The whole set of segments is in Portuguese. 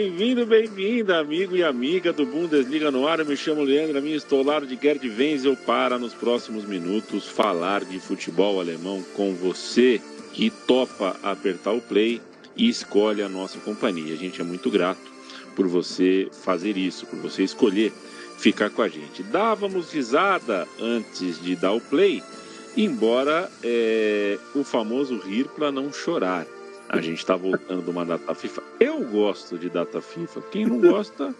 Bem-vindo, bem-vinda, amigo e amiga do Bundesliga no ar. Eu me chamo Leandro Amin, estou lá de Gerd Wenzel para, nos próximos minutos, falar de futebol alemão com você que topa apertar o play e escolhe a nossa companhia. A gente é muito grato por você fazer isso, por você escolher ficar com a gente. Dávamos risada antes de dar o play, embora é, o famoso rir para não chorar. A gente está voltando uma data FIFA. Eu gosto de data FIFA. Quem não gosta,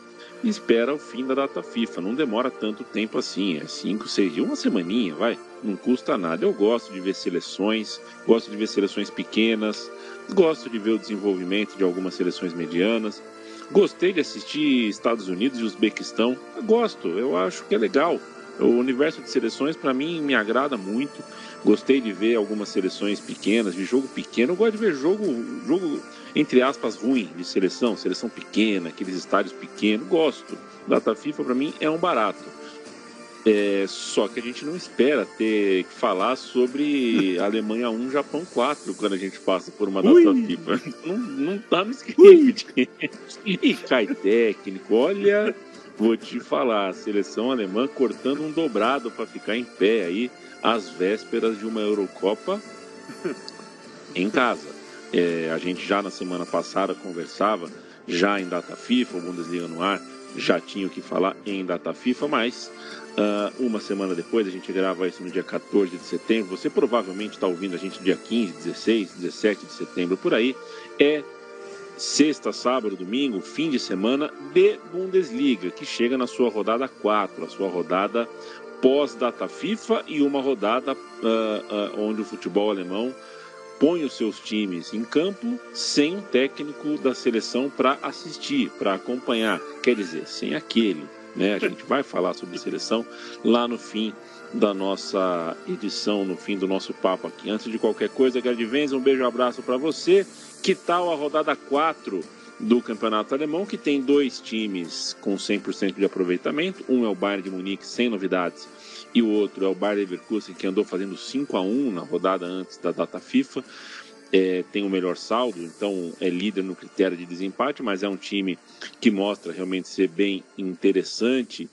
espera o fim da data FIFA. Não demora tanto tempo assim. É cinco, seis dias, uma semaninha, vai. Não custa nada. Eu gosto de ver seleções, gosto de ver seleções pequenas, gosto de ver o desenvolvimento de algumas seleções medianas. Gostei de assistir Estados Unidos e Uzbequistão. Eu gosto, eu acho que é legal. O universo de seleções, para mim, me agrada muito. Gostei de ver algumas seleções pequenas, de jogo pequeno. Eu gosto de ver jogo, jogo entre aspas, ruim de seleção, seleção pequena, aqueles estádios pequenos. Gosto. Data FIFA, para mim, é um barato. É, só que a gente não espera ter que falar sobre Alemanha 1, Japão 4 quando a gente passa por uma data Ui. FIFA. Não, não tá no script. e cai técnico. Olha, vou te falar, a seleção alemã cortando um dobrado para ficar em pé aí às vésperas de uma Eurocopa em casa. É, a gente já na semana passada conversava, já em data FIFA, o Bundesliga no ar, já tinha o que falar em data FIFA, mas Uh, uma semana depois, a gente grava isso no dia 14 de setembro. Você provavelmente está ouvindo a gente dia 15, 16, 17 de setembro, por aí. É sexta, sábado, domingo, fim de semana de Bundesliga, que chega na sua rodada 4, a sua rodada pós-data FIFA e uma rodada uh, uh, onde o futebol alemão põe os seus times em campo sem um técnico da seleção para assistir, para acompanhar. Quer dizer, sem aquele né? A gente vai falar sobre seleção lá no fim da nossa edição, no fim do nosso papo aqui. Antes de qualquer coisa, Gerd Venz, um beijo um abraço para você. Que tal a rodada 4 do Campeonato Alemão, que tem dois times com 100% de aproveitamento. Um é o Bayern de Munique, sem novidades, e o outro é o Bayern Leverkusen, que andou fazendo 5 a 1 na rodada antes da data FIFA é, tem o melhor saldo, então é líder no critério de desempate, mas é um time que mostra realmente ser bem interessante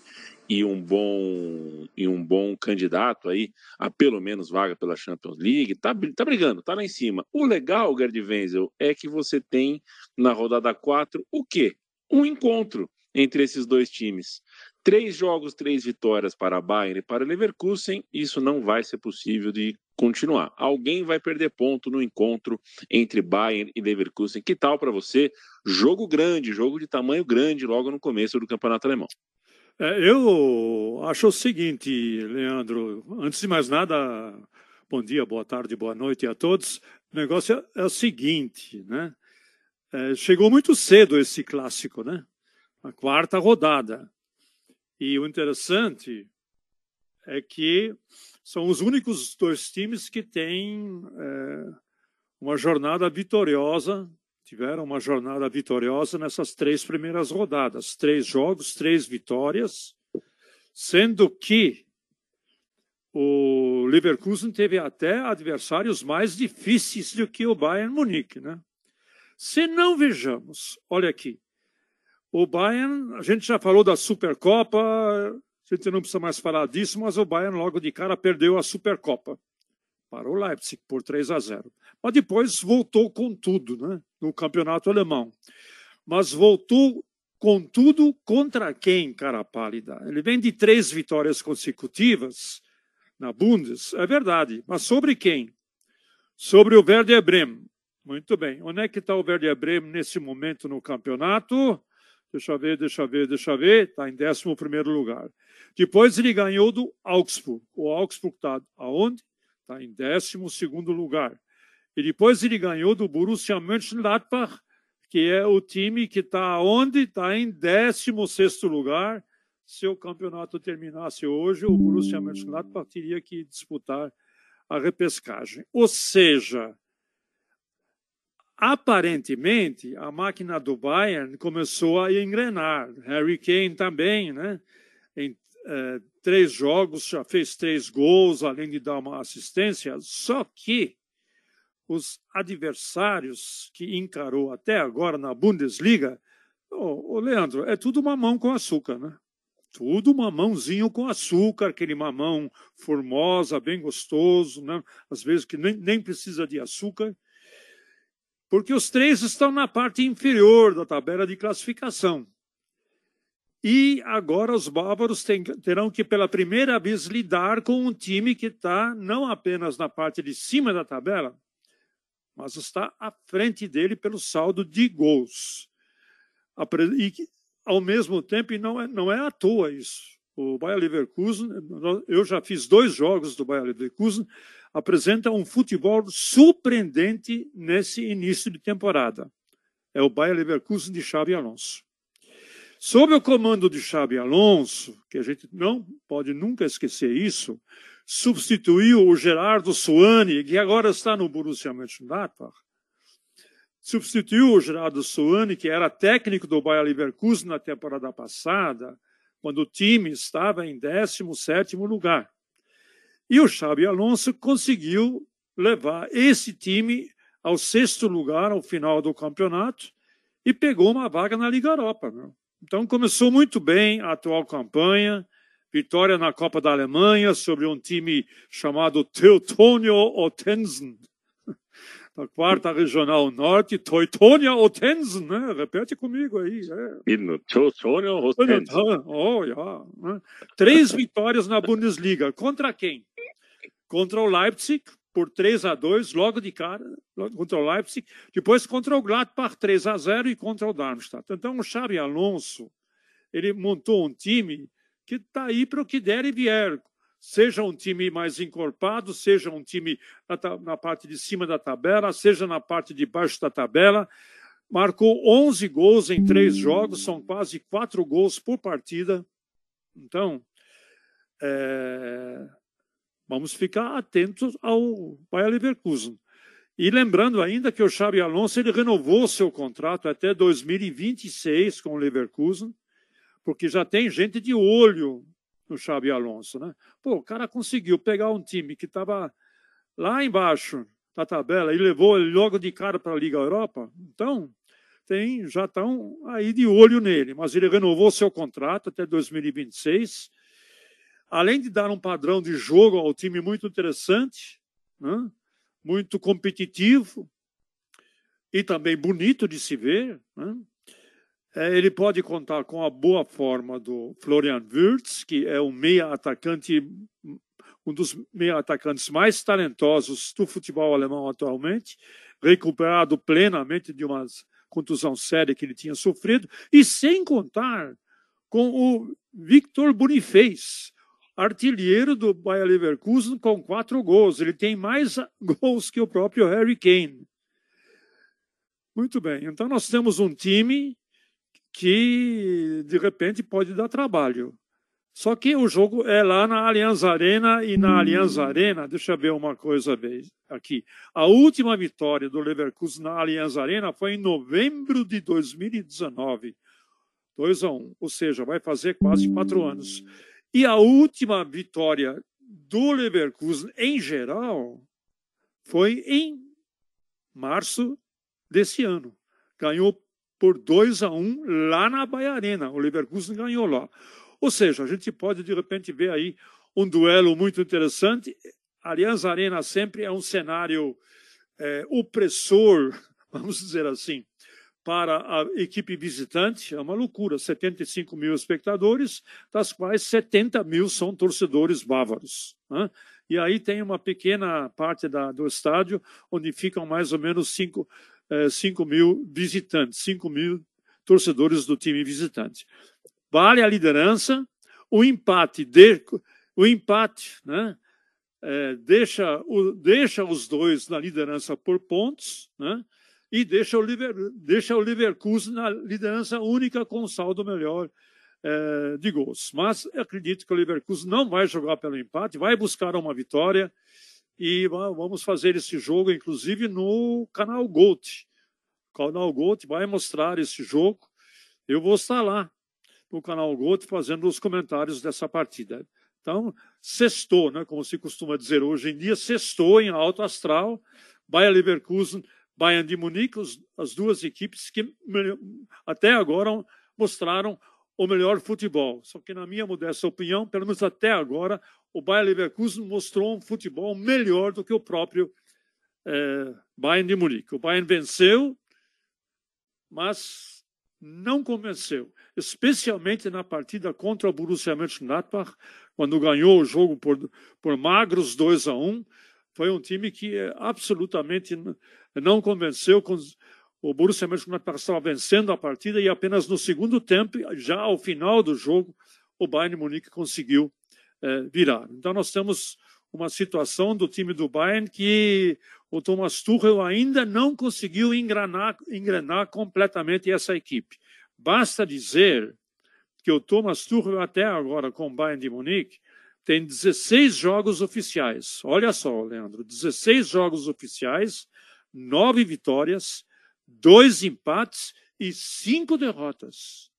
e um bom e um bom candidato aí a pelo menos vaga pela Champions League, tá, tá brigando, tá lá em cima. O legal, Gerd Wenzel, é que você tem na rodada 4 o quê? Um encontro entre esses dois times. Três jogos, três vitórias para Bayern e para Leverkusen, isso não vai ser possível de continuar. Alguém vai perder ponto no encontro entre Bayern e Leverkusen. Que tal para você? Jogo grande, jogo de tamanho grande logo no começo do campeonato alemão. É, eu acho o seguinte, Leandro, antes de mais nada, bom dia, boa tarde, boa noite a todos. O negócio é, é o seguinte, né? É, chegou muito cedo esse clássico, né? A quarta rodada. E o interessante é que são os únicos dois times que têm é, uma jornada vitoriosa, tiveram uma jornada vitoriosa nessas três primeiras rodadas. Três jogos, três vitórias, sendo que o Leverkusen teve até adversários mais difíceis do que o Bayern Munique, né? Se não vejamos, olha aqui, o Bayern, a gente já falou da Supercopa, a gente não precisa mais falar disso, mas o Bayern logo de cara perdeu a Supercopa para o Leipzig por 3 a 0. Mas depois voltou com tudo né, no campeonato alemão. Mas voltou com tudo contra quem, cara pálida? Ele vem de três vitórias consecutivas na Bundes, é verdade. Mas sobre quem? Sobre o Werder Bremen. Muito bem. Onde é que está o Werder Bremen nesse momento no campeonato? Deixa eu ver, deixa eu ver, deixa eu ver. Está em 11 lugar. Depois ele ganhou do Augsburg. O Augsburg está aonde? Está em 12 lugar. E depois ele ganhou do Borussia Mönchengladbach, que é o time que está onde? Está em 16 lugar. Se o campeonato terminasse hoje, o Borussia Mönchengladbach teria que disputar a repescagem. Ou seja, aparentemente a máquina do Bayern começou a engrenar. Harry Kane também, né? É, três jogos já fez três gols, além de dar uma assistência. Só que os adversários que encarou até agora na Bundesliga Ô, ô, Leandro, é tudo mamão com açúcar, né? Tudo mamãozinho com açúcar, aquele mamão formosa, bem gostoso, né? às vezes que nem, nem precisa de açúcar, porque os três estão na parte inferior da tabela de classificação. E agora os bávaros terão que, pela primeira vez, lidar com um time que está não apenas na parte de cima da tabela, mas está à frente dele pelo saldo de gols. E, ao mesmo tempo, e não é, não é à toa isso. O Bayer Leverkusen, eu já fiz dois jogos do Bayer Leverkusen, apresenta um futebol surpreendente nesse início de temporada. É o Bayer Leverkusen de Xabi Alonso. Sob o comando de Xabi Alonso, que a gente não pode nunca esquecer isso, substituiu o Gerardo Suani, que agora está no Borussia Mönchengladbach, substituiu o Gerardo Suani, que era técnico do Bayer Leverkusen na temporada passada, quando o time estava em 17º lugar. E o Xabi Alonso conseguiu levar esse time ao sexto lugar ao final do campeonato e pegou uma vaga na Liga Europa. Meu. Então começou muito bem a atual campanha, vitória na Copa da Alemanha sobre um time chamado Teutonio Ottensen, da quarta regional norte, Teutonia Ottensen, né? Repete comigo aí. É. Teutonia Ottensen. Oh, yeah. Três vitórias na Bundesliga. Contra quem? Contra o Leipzig, por 3 a 2 logo de cara, contra o Leipzig, depois contra o Gladbach 3 a 0 e contra o Darmstadt. Então o Xabi Alonso, ele montou um time que está aí para o que der e vier. Seja um time mais encorpado, seja um time na, na parte de cima da tabela, seja na parte de baixo da tabela. Marcou 11 gols em três jogos, são quase quatro gols por partida. Então, é, Vamos ficar atentos ao Bayer Leverkusen. E lembrando ainda que o Xabi Alonso ele renovou seu contrato até 2026 com o Leverkusen, porque já tem gente de olho no Xabi Alonso, né? Pô, o cara conseguiu pegar um time que estava lá embaixo da tabela e levou ele logo de cara para a Liga Europa. Então, tem, já estão aí de olho nele, mas ele renovou seu contrato até 2026 além de dar um padrão de jogo ao time muito interessante, né? muito competitivo e também bonito de se ver, né? é, ele pode contar com a boa forma do Florian Wirtz, que é um meia atacante, um dos meia atacantes mais talentosos do futebol alemão atualmente, recuperado plenamente de uma contusão séria que ele tinha sofrido, e sem contar com o Victor Boniface, artilheiro do Bayer Leverkusen com quatro gols. Ele tem mais gols que o próprio Harry Kane. Muito bem. Então nós temos um time que de repente pode dar trabalho. Só que o jogo é lá na Allianz Arena e na Allianz Arena, deixa eu ver uma coisa aqui. A última vitória do Leverkusen na Allianz Arena foi em novembro de 2019. 2 a 1, um, ou seja, vai fazer quase quatro anos. E a última vitória do Leverkusen, em geral, foi em março desse ano. Ganhou por 2 a 1 um, lá na Bahia Arena. O Leverkusen ganhou lá. Ou seja, a gente pode de repente ver aí um duelo muito interessante. Aliás, a Arena sempre é um cenário é, opressor, vamos dizer assim para a equipe visitante é uma loucura. 75 mil espectadores, das quais 70 mil são torcedores bávaros. Né? E aí tem uma pequena parte da, do estádio onde ficam mais ou menos 5, eh, 5 mil visitantes, 5 mil torcedores do time visitante. Vale a liderança, o empate, de, o empate né, eh, deixa, o, deixa os dois na liderança por pontos, né? E deixa o, Liver, deixa o Leverkusen na liderança única com saldo melhor é, de gols. Mas acredito que o Leverkusen não vai jogar pelo empate, vai buscar uma vitória e vamos fazer esse jogo, inclusive, no canal Gold. O canal Gold vai mostrar esse jogo. Eu vou estar lá no canal Gold fazendo os comentários dessa partida. Então, sextou, né, como se costuma dizer hoje em dia, sextou em alto astral. Bayer Leverkusen Bayern de Munique, as duas equipes que até agora mostraram o melhor futebol. Só que, na minha modesta opinião, pelo menos até agora, o Bayern Leverkusen mostrou um futebol melhor do que o próprio é, Bayern de Munique. O Bayern venceu, mas não convenceu, especialmente na partida contra o Borussia Mönchengladbach, quando ganhou o jogo por, por magros 2 a 1 foi um time que absolutamente não convenceu. O Borussia Mönchengladbach estava vencendo a partida e apenas no segundo tempo, já ao final do jogo, o Bayern Munique conseguiu é, virar. Então nós temos uma situação do time do Bayern que o Thomas Tuchel ainda não conseguiu engrenar, engrenar completamente essa equipe. Basta dizer que o Thomas Tuchel até agora com o Bayern de Munique tem 16 jogos oficiais. Olha só, Leandro, 16 jogos oficiais, nove vitórias, dois empates e cinco derrotas.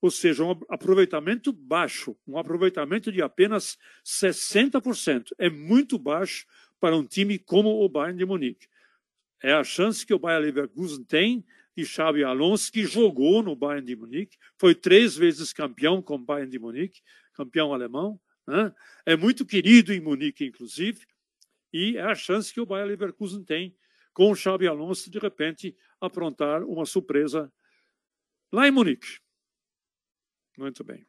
Ou seja, um aproveitamento baixo, um aproveitamento de apenas 60%. É muito baixo para um time como o Bayern de Munique. É a chance que o Bayern Leverkusen tem de Xabi Alonso, que jogou no Bayern de Munique, foi três vezes campeão com o Bayern de Munique, campeão alemão, né? É muito querido em Munique, inclusive, e é a chance que o Bayer Leverkusen tem com o Xabi Alonso de repente aprontar uma surpresa lá em Munique. Muito bem.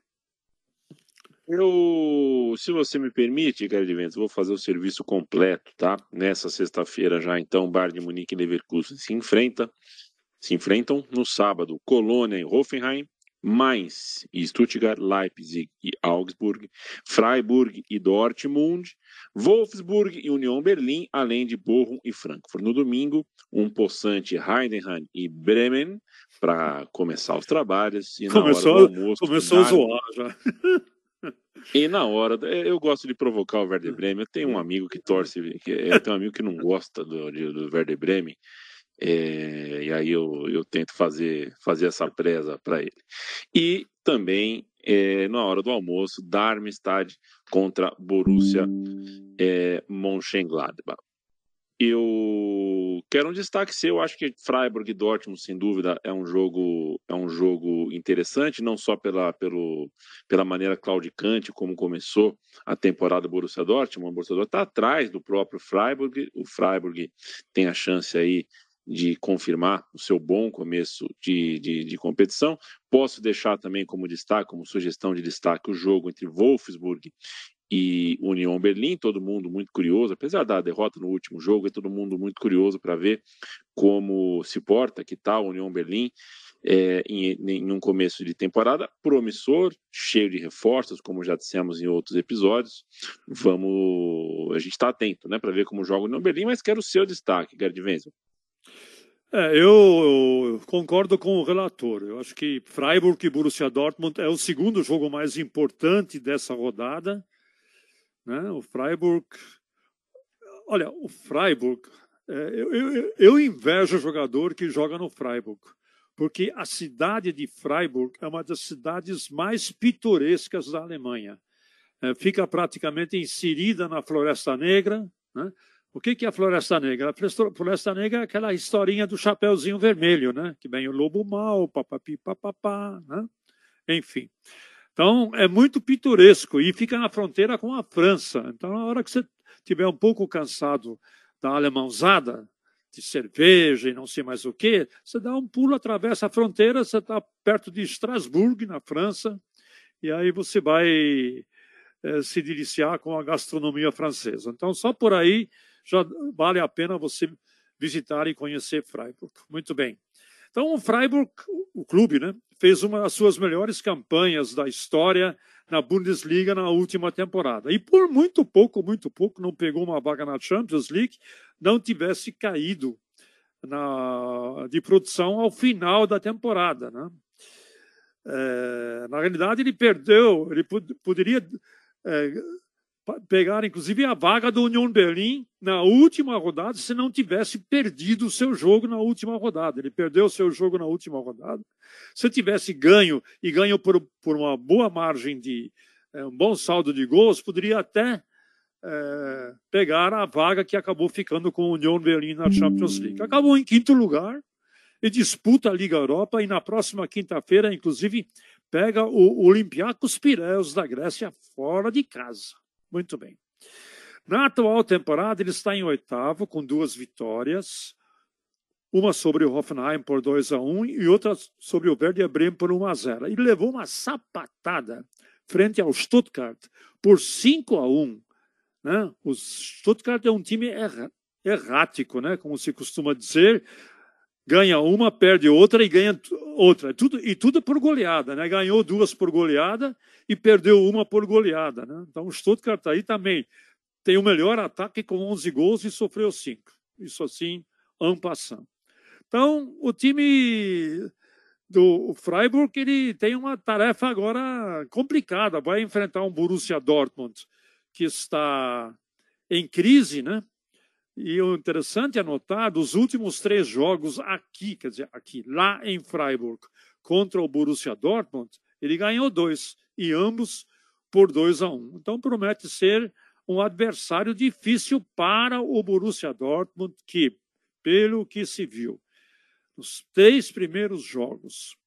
Eu, se você me permite, Gary Ventos, vou fazer o serviço completo, tá? Nessa sexta-feira já, então, Bar de Munique e Leverkusen se enfrenta, se enfrentam no sábado, Colônia e Hoffenheim, Mainz e Stuttgart, Leipzig e Augsburg, Freiburg e Dortmund, Wolfsburg e União Berlim, além de Bochum e Frankfurt. No domingo, um possante Heidenheim e Bremen para começar os trabalhos. E começou, na hora do almoço, começou a zoar já. E na hora, eu gosto de provocar o Werder Bremen. Eu tenho um amigo que torce, eu tenho um amigo que não gosta do, do Werder Bremen. É, e aí eu, eu tento fazer, fazer essa presa para ele. E também, é, na hora do almoço, Darmstadt contra Borussia é, Mönchengladbach. Eu quero um destaque seu. Acho que Freiburg e Dortmund, sem dúvida, é um jogo é um jogo interessante, não só pela, pelo, pela maneira claudicante como começou a temporada Borussia Dortmund. O Borussia Dortmund está atrás do próprio Freiburg. O Freiburg tem a chance aí de confirmar o seu bom começo de, de, de, competição. Posso deixar também como destaque, como sugestão de destaque, o jogo entre Wolfsburg e União Berlim. Todo mundo muito curioso, apesar da derrota no último jogo, é todo mundo muito curioso para ver como se porta, que tal tá União Berlim. É, em, em um começo de temporada promissor, cheio de reforços, como já dissemos em outros episódios. Vamos, a gente está atento, né, para ver como joga o União Berlim, mas quero o seu destaque, Gerd Wenzel. É, eu, concordo com o relator. Eu acho que Freiburg e Borussia Dortmund é o segundo jogo mais importante dessa rodada. Né? O Freiburg. Olha, o Freiburg. É, eu, eu, eu invejo o jogador que joga no Freiburg, porque a cidade de Freiburg é uma das cidades mais pitorescas da Alemanha. É, fica praticamente inserida na Floresta Negra. Né? O que, que é a Floresta Negra? A Floresta Negra é aquela historinha do Chapeuzinho Vermelho, né? Que vem o lobo mau, papapi, papapá, né? Enfim. Então, é muito pitoresco e fica na fronteira com a França. Então, na hora que você estiver um pouco cansado da alemãozada, de cerveja e não sei mais o quê, você dá um pulo, atravessa a fronteira, você está perto de Estrasburgo, na França, e aí você vai é, se deliciar com a gastronomia francesa. Então, só por aí já vale a pena você visitar e conhecer Freiburg. Muito bem. Então, o Freiburg, o clube, né, fez uma das suas melhores campanhas da história na Bundesliga na última temporada. E por muito pouco, muito pouco, não pegou uma vaga na Champions League, não tivesse caído na, de produção ao final da temporada. Né? É, na realidade, ele perdeu, ele poderia é, pegar inclusive a vaga do Union Berlim na última rodada, se não tivesse perdido o seu jogo na última rodada. Ele perdeu o seu jogo na última rodada. Se tivesse ganho e ganho por, por uma boa margem de é, um bom saldo de gols, poderia até é, pegar a vaga que acabou ficando com a União Berlim na Champions League. Acabou em quinto lugar e disputa a Liga Europa e na próxima quinta-feira, inclusive, pega o Olympiacos Pireus da Grécia fora de casa. Muito bem. Na atual temporada, ele está em oitavo, com duas vitórias. Uma sobre o Hoffenheim por 2 a 1 e outra sobre o Werder Bremen por 1 a 0. Ele levou uma sapatada frente ao Stuttgart por 5 a 1 né? O Stuttgart é um time errático, né? como se costuma dizer. Ganha uma, perde outra e ganha outra. Tudo, e tudo por goleada. Né? Ganhou duas por goleada e perdeu uma por goleada. Né? Então o Stuttgart aí também tem o melhor ataque com 11 gols e sofreu 5. Isso assim, ampassando. Então, o time do Freiburg ele tem uma tarefa agora complicada. Vai enfrentar um Borussia Dortmund que está em crise, né? E o interessante é notar, dos últimos três jogos aqui, quer dizer, aqui, lá em Freiburg, contra o Borussia Dortmund, ele ganhou dois, e ambos por 2 a 1. Um. Então promete ser um adversário difícil para o Borussia Dortmund, que, pelo que se viu, nos três primeiros jogos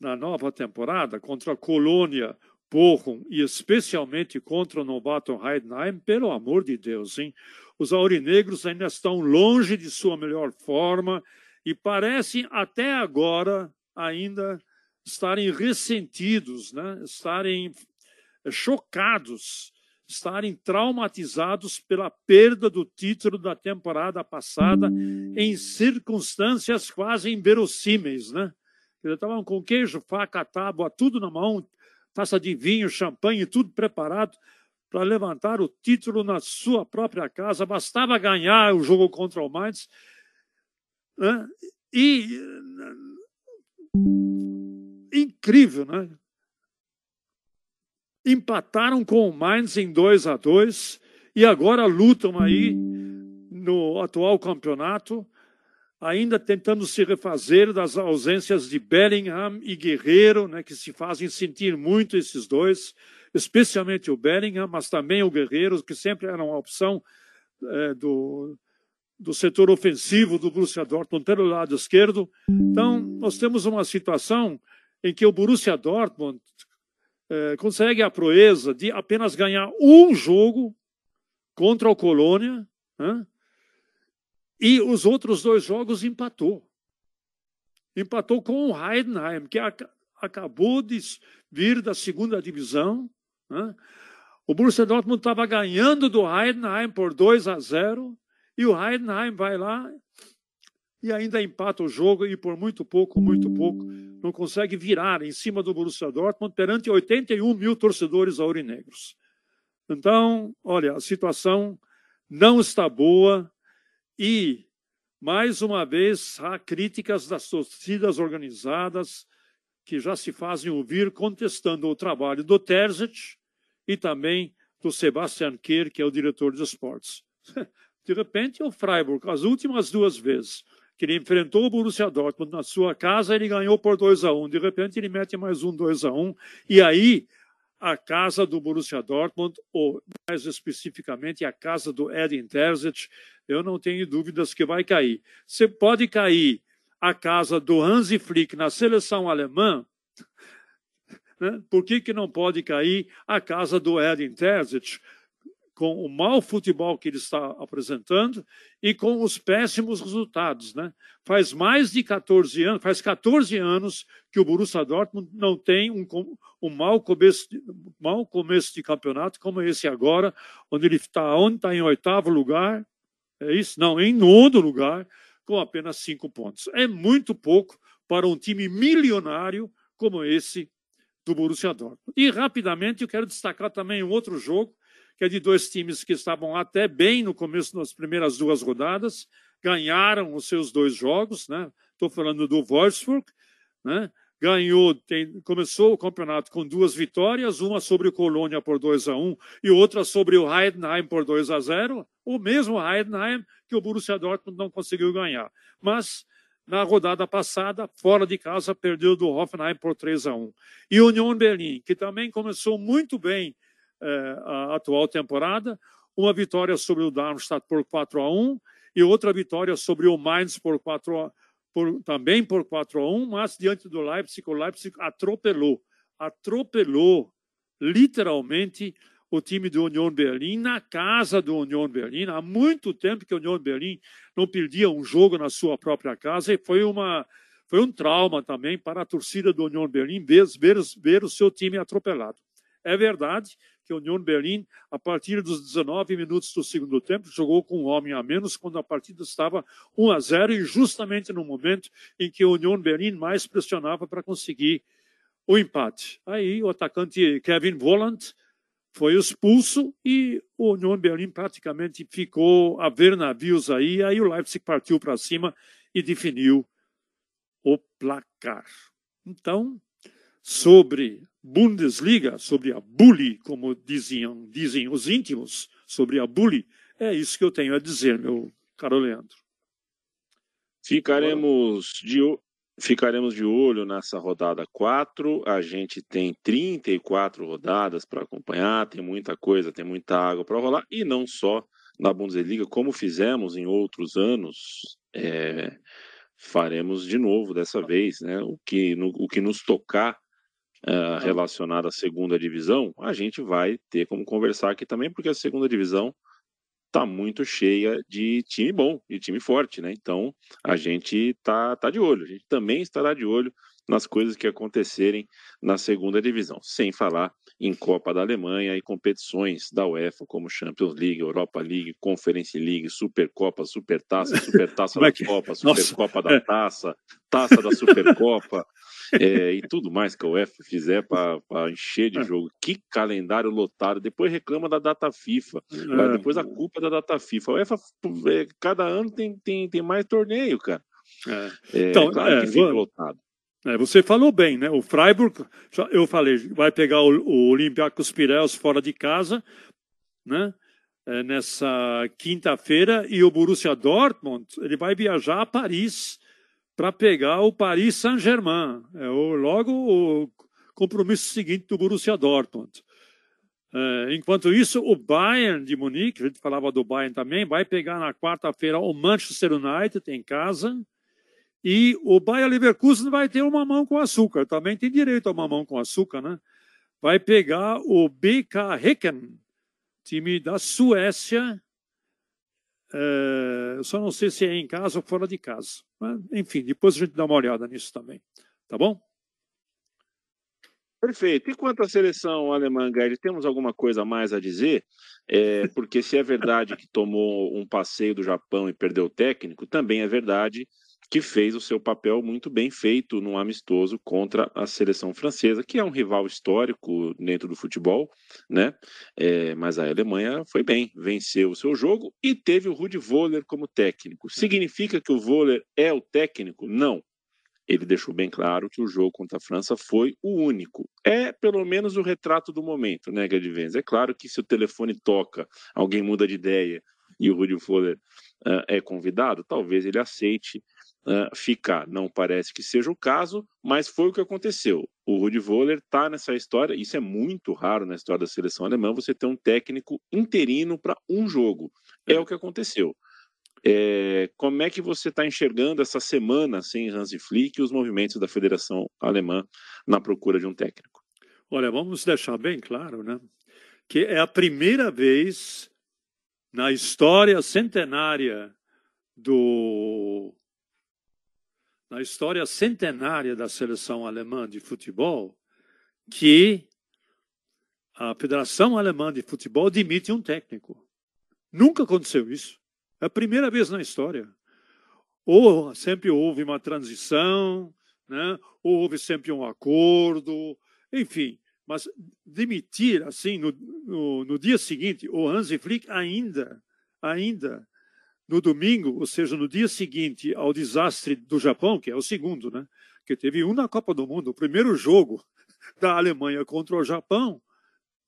na nova temporada, contra a Colônia, Bochum e especialmente contra o novato Heidenheim, pelo amor de Deus, hein? Os aurinegros ainda estão longe de sua melhor forma e parecem até agora ainda estarem ressentidos, né? estarem chocados, estarem traumatizados pela perda do título da temporada passada em circunstâncias quase inverossímeis, né? Eles estavam com queijo, faca, tábua, tudo na mão, taça de vinho, champanhe, tudo preparado para levantar o título na sua própria casa. Bastava ganhar o jogo contra o Mainz. Né? E incrível, né? Empataram com o Mainz em 2 a 2 e agora lutam aí no atual campeonato ainda tentando se refazer das ausências de Bellingham e Guerreiro, né, que se fazem sentir muito esses dois, especialmente o Bellingham, mas também o Guerreiro, que sempre era uma opção é, do, do setor ofensivo do Borussia Dortmund pelo lado esquerdo. Então, nós temos uma situação em que o Borussia Dortmund é, consegue a proeza de apenas ganhar um jogo contra o Colônia, né? E os outros dois jogos empatou. Empatou com o Heidenheim, que ac acabou de vir da segunda divisão. Né? O Borussia Dortmund estava ganhando do Heidenheim por 2 a 0 e o Heidenheim vai lá e ainda empata o jogo e por muito pouco, muito pouco, não consegue virar em cima do Borussia Dortmund perante 81 mil torcedores aurinegros. Então, olha, a situação não está boa e, mais uma vez, há críticas das torcidas organizadas que já se fazem ouvir contestando o trabalho do Terzic e também do Sebastian Kerr, que é o diretor de esportes. De repente, o Freiburg, as últimas duas vezes que ele enfrentou o Borussia Dortmund na sua casa, ele ganhou por 2 a 1 um. De repente, ele mete mais um 2 a 1 um, e aí a casa do Borussia Dortmund, ou mais especificamente a casa do Edin Terzic, eu não tenho dúvidas que vai cair. Você pode cair a casa do Hansi Flick na seleção alemã, né? por que, que não pode cair a casa do Edin Terzic com o mau futebol que ele está apresentando e com os péssimos resultados. Né? Faz mais de 14 anos, faz 14 anos que o Borussia Dortmund não tem um, um mau, começo de, mau começo de campeonato como esse agora, onde ele está, onde está em oitavo lugar, é isso? Não, em nono lugar, com apenas cinco pontos. É muito pouco para um time milionário como esse do Borussia Dortmund. E rapidamente eu quero destacar também um outro jogo que é de dois times que estavam até bem no começo das primeiras duas rodadas, ganharam os seus dois jogos, né? Estou falando do Wolfsburg, né? Ganhou, tem, começou o campeonato com duas vitórias, uma sobre o Colônia por 2 a 1 e outra sobre o Heidenheim por 2 a 0, o mesmo Heidenheim que o Borussia Dortmund não conseguiu ganhar. Mas na rodada passada, fora de casa, perdeu do Hoffenheim por 3 a 1. E Union Berlim, que também começou muito bem a atual temporada, uma vitória sobre o Darmstadt por 4 a 1 e outra vitória sobre o Mainz por 4 a, por, também por 4 a 1, mas diante do Leipzig, o Leipzig atropelou, atropelou literalmente o time do União Berlim na casa do União Berlim. Há muito tempo que o União Berlim não perdia um jogo na sua própria casa e foi uma foi um trauma também para a torcida do União Berlim ver, ver, ver o seu time atropelado. É verdade que o União Berlim, a partir dos 19 minutos do segundo tempo, jogou com um homem a menos quando a partida estava 1 a 0 e justamente no momento em que o União Berlim mais pressionava para conseguir o empate. Aí o atacante Kevin Volland foi expulso e o União Berlim praticamente ficou a ver navios aí. Aí o Leipzig partiu para cima e definiu o placar. Então, sobre Bundesliga, sobre a bully, como diziam, dizem os íntimos, sobre a bully, é isso que eu tenho a dizer, meu caro Leandro. Ficaremos de, ficaremos de olho nessa rodada 4. A gente tem 34 rodadas para acompanhar, tem muita coisa, tem muita água para rolar, e não só na Bundesliga, como fizemos em outros anos. É, faremos de novo dessa vez, né? O que, no, o que nos tocar uh, relacionado à segunda divisão, a gente vai ter como conversar aqui também, porque a segunda divisão está muito cheia de time bom, de time forte, né? Então a gente tá, tá de olho, a gente também estará de olho nas coisas que acontecerem na segunda divisão, sem falar em Copa da Alemanha e competições da UEFA, como Champions League, Europa League, Conference League, Supercopa, Supertaça, Supertaça da Copa, Supercopa da Taça, Taça da Supercopa é, e tudo mais que a UEFA fizer para encher de é. jogo. Que calendário lotado. Depois reclama da data FIFA. É. Depois a culpa é da data FIFA. A UEFA, é, cada ano tem, tem, tem mais torneio, cara. É. é então, claro que fica lotado. você falou bem, né? O Freiburg, eu falei, vai pegar o, o Olympiacos Pireus fora de casa, né? nessa quinta-feira e o Borussia Dortmund ele vai viajar a Paris para pegar o Paris Saint-Germain. É o, logo o compromisso seguinte do Borussia Dortmund. É, enquanto isso, o Bayern de Munique, a gente falava do Bayern também, vai pegar na quarta-feira o Manchester United em casa. E o Bayern Leverkusen vai ter uma mão com açúcar. Também tem direito a uma mão com açúcar, né? Vai pegar o BK Häcken, time da Suécia, é, só não sei se é em casa ou fora de casa. Mas, enfim, depois a gente dá uma olhada nisso também. Tá bom? Perfeito. E quanto à seleção alemã, Gerd, temos alguma coisa a mais a dizer? É, porque se é verdade que tomou um passeio do Japão e perdeu o técnico, também é verdade que fez o seu papel muito bem feito no amistoso contra a seleção francesa, que é um rival histórico dentro do futebol, né? É, mas a Alemanha foi bem, venceu o seu jogo e teve o Rudi Voller como técnico. Significa que o Voller é o técnico? Não. Ele deixou bem claro que o jogo contra a França foi o único. É pelo menos o retrato do momento, né, Gadivens? É claro que se o telefone toca, alguém muda de ideia e o Rudi Voller uh, é convidado, talvez ele aceite uh, ficar. Não parece que seja o caso, mas foi o que aconteceu. O Rudi Voller está nessa história, isso é muito raro na história da seleção alemã, você ter um técnico interino para um jogo. É, é o que aconteceu. É, como é que você está enxergando essa semana sem Hansi Flick e os movimentos da Federação Alemã na procura de um técnico? Olha, vamos deixar bem claro, né? Que é a primeira vez na história centenária do na história centenária da seleção alemã de futebol que a Federação Alemã de Futebol demite um técnico. Nunca aconteceu isso. É a primeira vez na história. Ou sempre houve uma transição, né? ou houve sempre um acordo, enfim. Mas demitir assim no, no, no dia seguinte, o Hansi Flick ainda, ainda no domingo, ou seja, no dia seguinte ao desastre do Japão, que é o segundo, né? Que teve um na Copa do Mundo, o primeiro jogo da Alemanha contra o Japão,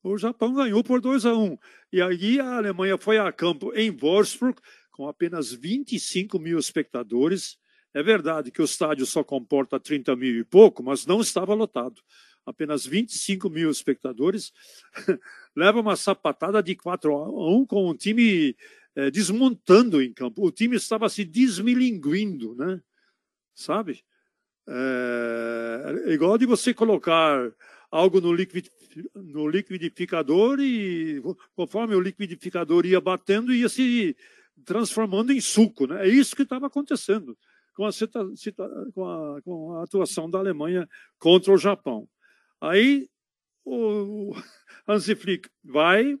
o Japão ganhou por 2 a 1. Um. E aí a Alemanha foi a campo em Wolfsburg com apenas 25 mil espectadores. É verdade que o estádio só comporta 30 mil e pouco, mas não estava lotado. apenas 25 mil espectadores, leva uma sapatada de 4 a 1 com o time é, desmontando em campo. O time estava se desmilinguindo, né? Sabe? É, é igual de você colocar algo no, liquid, no liquidificador e conforme o liquidificador ia batendo, ia se transformando em suco. Né? É isso que estava acontecendo com a, com, a, com a, atuação da Alemanha contra o Japão. Aí o Hansi Flick vai,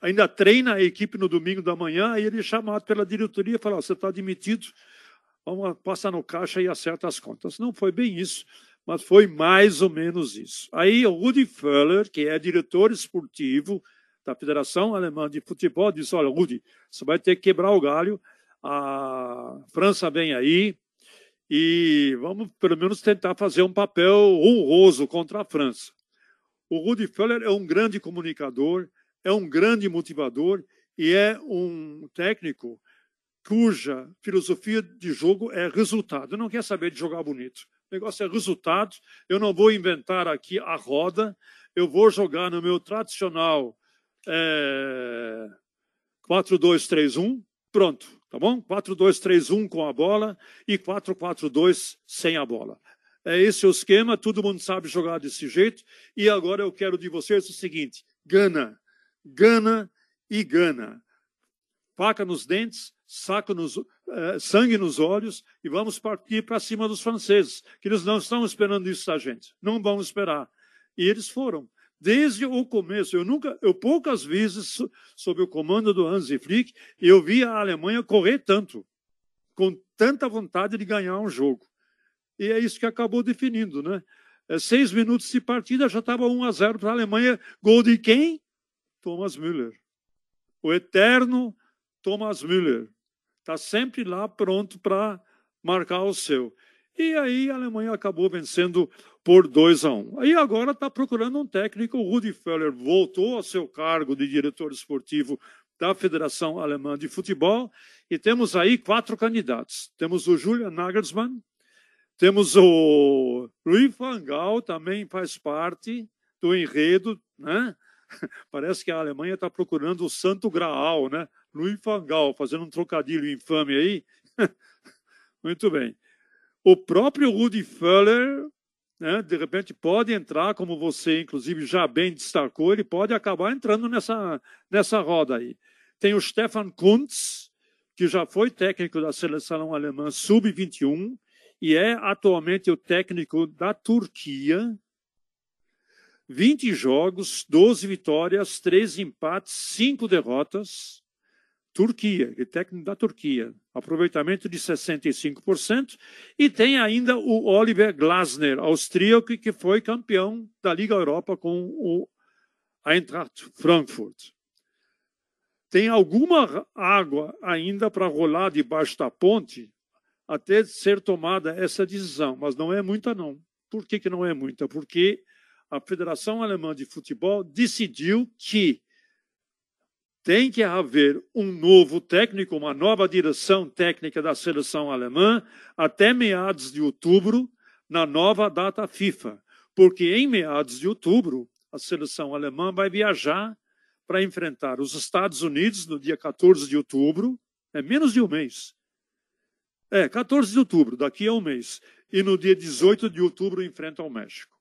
ainda treina a equipe no domingo da manhã, aí ele é chamado pela diretoria e fala: você está admitido, vamos passar no caixa e acerta as contas. Não foi bem isso, mas foi mais ou menos isso. Aí o Rudi Völler, que é diretor esportivo da Federação Alemã de Futebol, disse: olha, Rudi, você vai ter que quebrar o galho, a França vem aí, e vamos pelo menos tentar fazer um papel honroso contra a França. O Rudi Völler é um grande comunicador, é um grande motivador e é um técnico cuja filosofia de jogo é resultado. Não quer saber de jogar bonito. O negócio é resultado. Eu não vou inventar aqui a roda. Eu vou jogar no meu tradicional é, 4-2-3-1. Pronto, tá bom? 4-2-3-1 com a bola e 4-4-2 sem a bola. É esse o esquema, todo mundo sabe jogar desse jeito. E agora eu quero de vocês o seguinte: gana, gana e gana. Faca nos dentes, saco nos, uh, sangue nos olhos e vamos partir para cima dos franceses, que eles não estão esperando isso da gente. Não vão esperar. E eles foram. Desde o começo, eu nunca, eu poucas vezes, sob o comando do Hansi Flick, eu vi a Alemanha correr tanto, com tanta vontade de ganhar um jogo. E é isso que acabou definindo, né? É, seis minutos de partida já estava 1 a 0 para a Alemanha. Gol de quem? Thomas Müller. O eterno Thomas Müller. Está sempre lá pronto para marcar o seu. E aí a Alemanha acabou vencendo por 2 a 1. Um. Aí agora está procurando um técnico. O Rudi Feller voltou ao seu cargo de diretor esportivo da Federação Alemã de Futebol. E temos aí quatro candidatos. Temos o Julian Nagelsmann, temos o Louis van Gaal, também faz parte do enredo, né? Parece que a Alemanha está procurando o santo graal, né? Louis van fazendo um trocadilho infame aí. Muito bem. O próprio Rudi Völler, né, de repente, pode entrar, como você, inclusive, já bem destacou, ele pode acabar entrando nessa, nessa roda aí. Tem o Stefan Kuntz, que já foi técnico da seleção alemã sub-21, e é atualmente o técnico da Turquia. 20 jogos, 12 vitórias, 3 empates, 5 derrotas. Turquia, é técnico da Turquia, aproveitamento de 65%. E tem ainda o Oliver Glasner, austríaco, que foi campeão da Liga Europa com o Eintracht Frankfurt. Tem alguma água ainda para rolar debaixo da ponte, até ser tomada essa decisão, mas não é muita não. Por que, que não é muita? Porque a Federação Alemã de Futebol decidiu que tem que haver um novo técnico, uma nova direção técnica da seleção alemã até meados de outubro, na nova data FIFA. Porque em meados de outubro, a seleção alemã vai viajar para enfrentar os Estados Unidos no dia 14 de outubro, é menos de um mês. É, 14 de outubro, daqui a um mês. E no dia 18 de outubro enfrenta o México.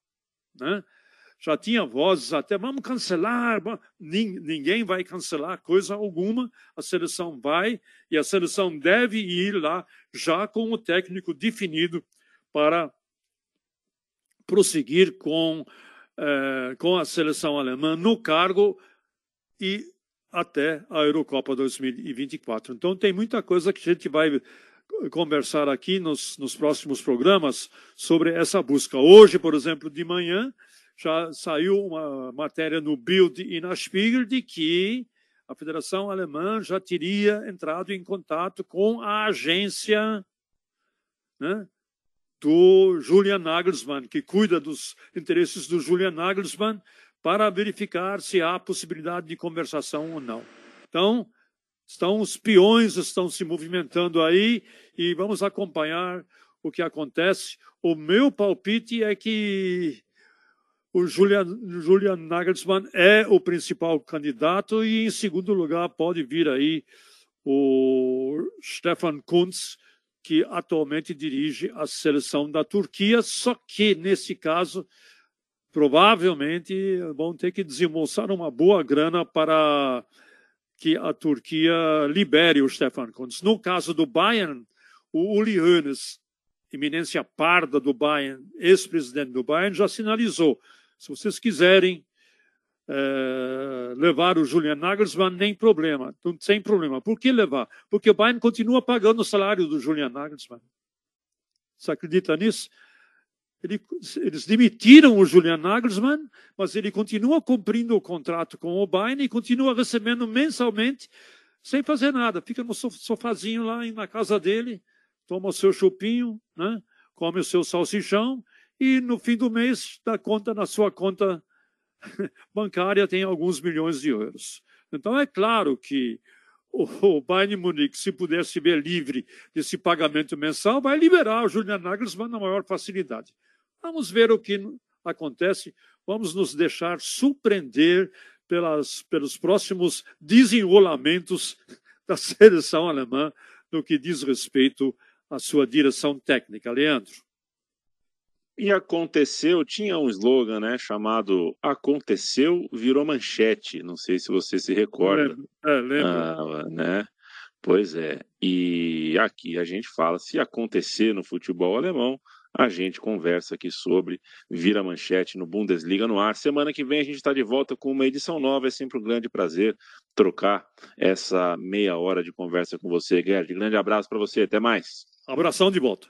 Né? Já tinha vozes até, vamos cancelar. Ninguém vai cancelar coisa alguma. A seleção vai e a seleção deve ir lá já com o técnico definido para prosseguir com, eh, com a seleção alemã no cargo e até a Eurocopa 2024. Então tem muita coisa que a gente vai conversar aqui nos, nos próximos programas sobre essa busca. Hoje, por exemplo, de manhã, já saiu uma matéria no Bild e na Spiegel de que a Federação Alemã já teria entrado em contato com a agência né, do Julian Nagelsmann, que cuida dos interesses do Julian Nagelsmann, para verificar se há possibilidade de conversação ou não. Então, Estão os peões estão se movimentando aí e vamos acompanhar o que acontece. O meu palpite é que o Julian, Julian Nagelsmann é o principal candidato e em segundo lugar pode vir aí o Stefan Kuntz, que atualmente dirige a seleção da Turquia, só que nesse caso provavelmente vão ter que desembolsar uma boa grana para que a Turquia libere o Stefan Kuntz. No caso do Bayern, o Uli Hoeneß, eminência parda do Bayern, ex-presidente do Bayern, já sinalizou se vocês quiserem é, levar o Julian Nagelsmann, nem problema, sem problema. Por que levar? Porque o Bayern continua pagando o salário do Julian Nagelsmann. Você acredita nisso? Ele, eles demitiram o Julian Nagelsmann, mas ele continua cumprindo o contrato com o Bayern e continua recebendo mensalmente, sem fazer nada. Fica no sofazinho lá na casa dele, toma o seu chupinho, né? come o seu salsichão e no fim do mês dá conta na sua conta bancária tem alguns milhões de euros. Então é claro que o Bayern Munique, se puder se ver livre desse pagamento mensal, vai liberar o Julian Nagelsmann na maior facilidade. Vamos ver o que acontece, vamos nos deixar surpreender pelas, pelos próximos desenrolamentos da seleção alemã no que diz respeito à sua direção técnica. Leandro. E aconteceu, tinha um slogan, né, chamado Aconteceu, virou manchete. Não sei se você se recorda. Lembro. É, lembro. Ah, né? Pois é. E aqui a gente fala, se acontecer no futebol alemão, a gente conversa aqui sobre Vira Manchete no Bundesliga no ar. Semana que vem a gente está de volta com uma edição nova. É sempre um grande prazer trocar essa meia hora de conversa com você, Gerd. Grande abraço para você. Até mais. Abração de volta.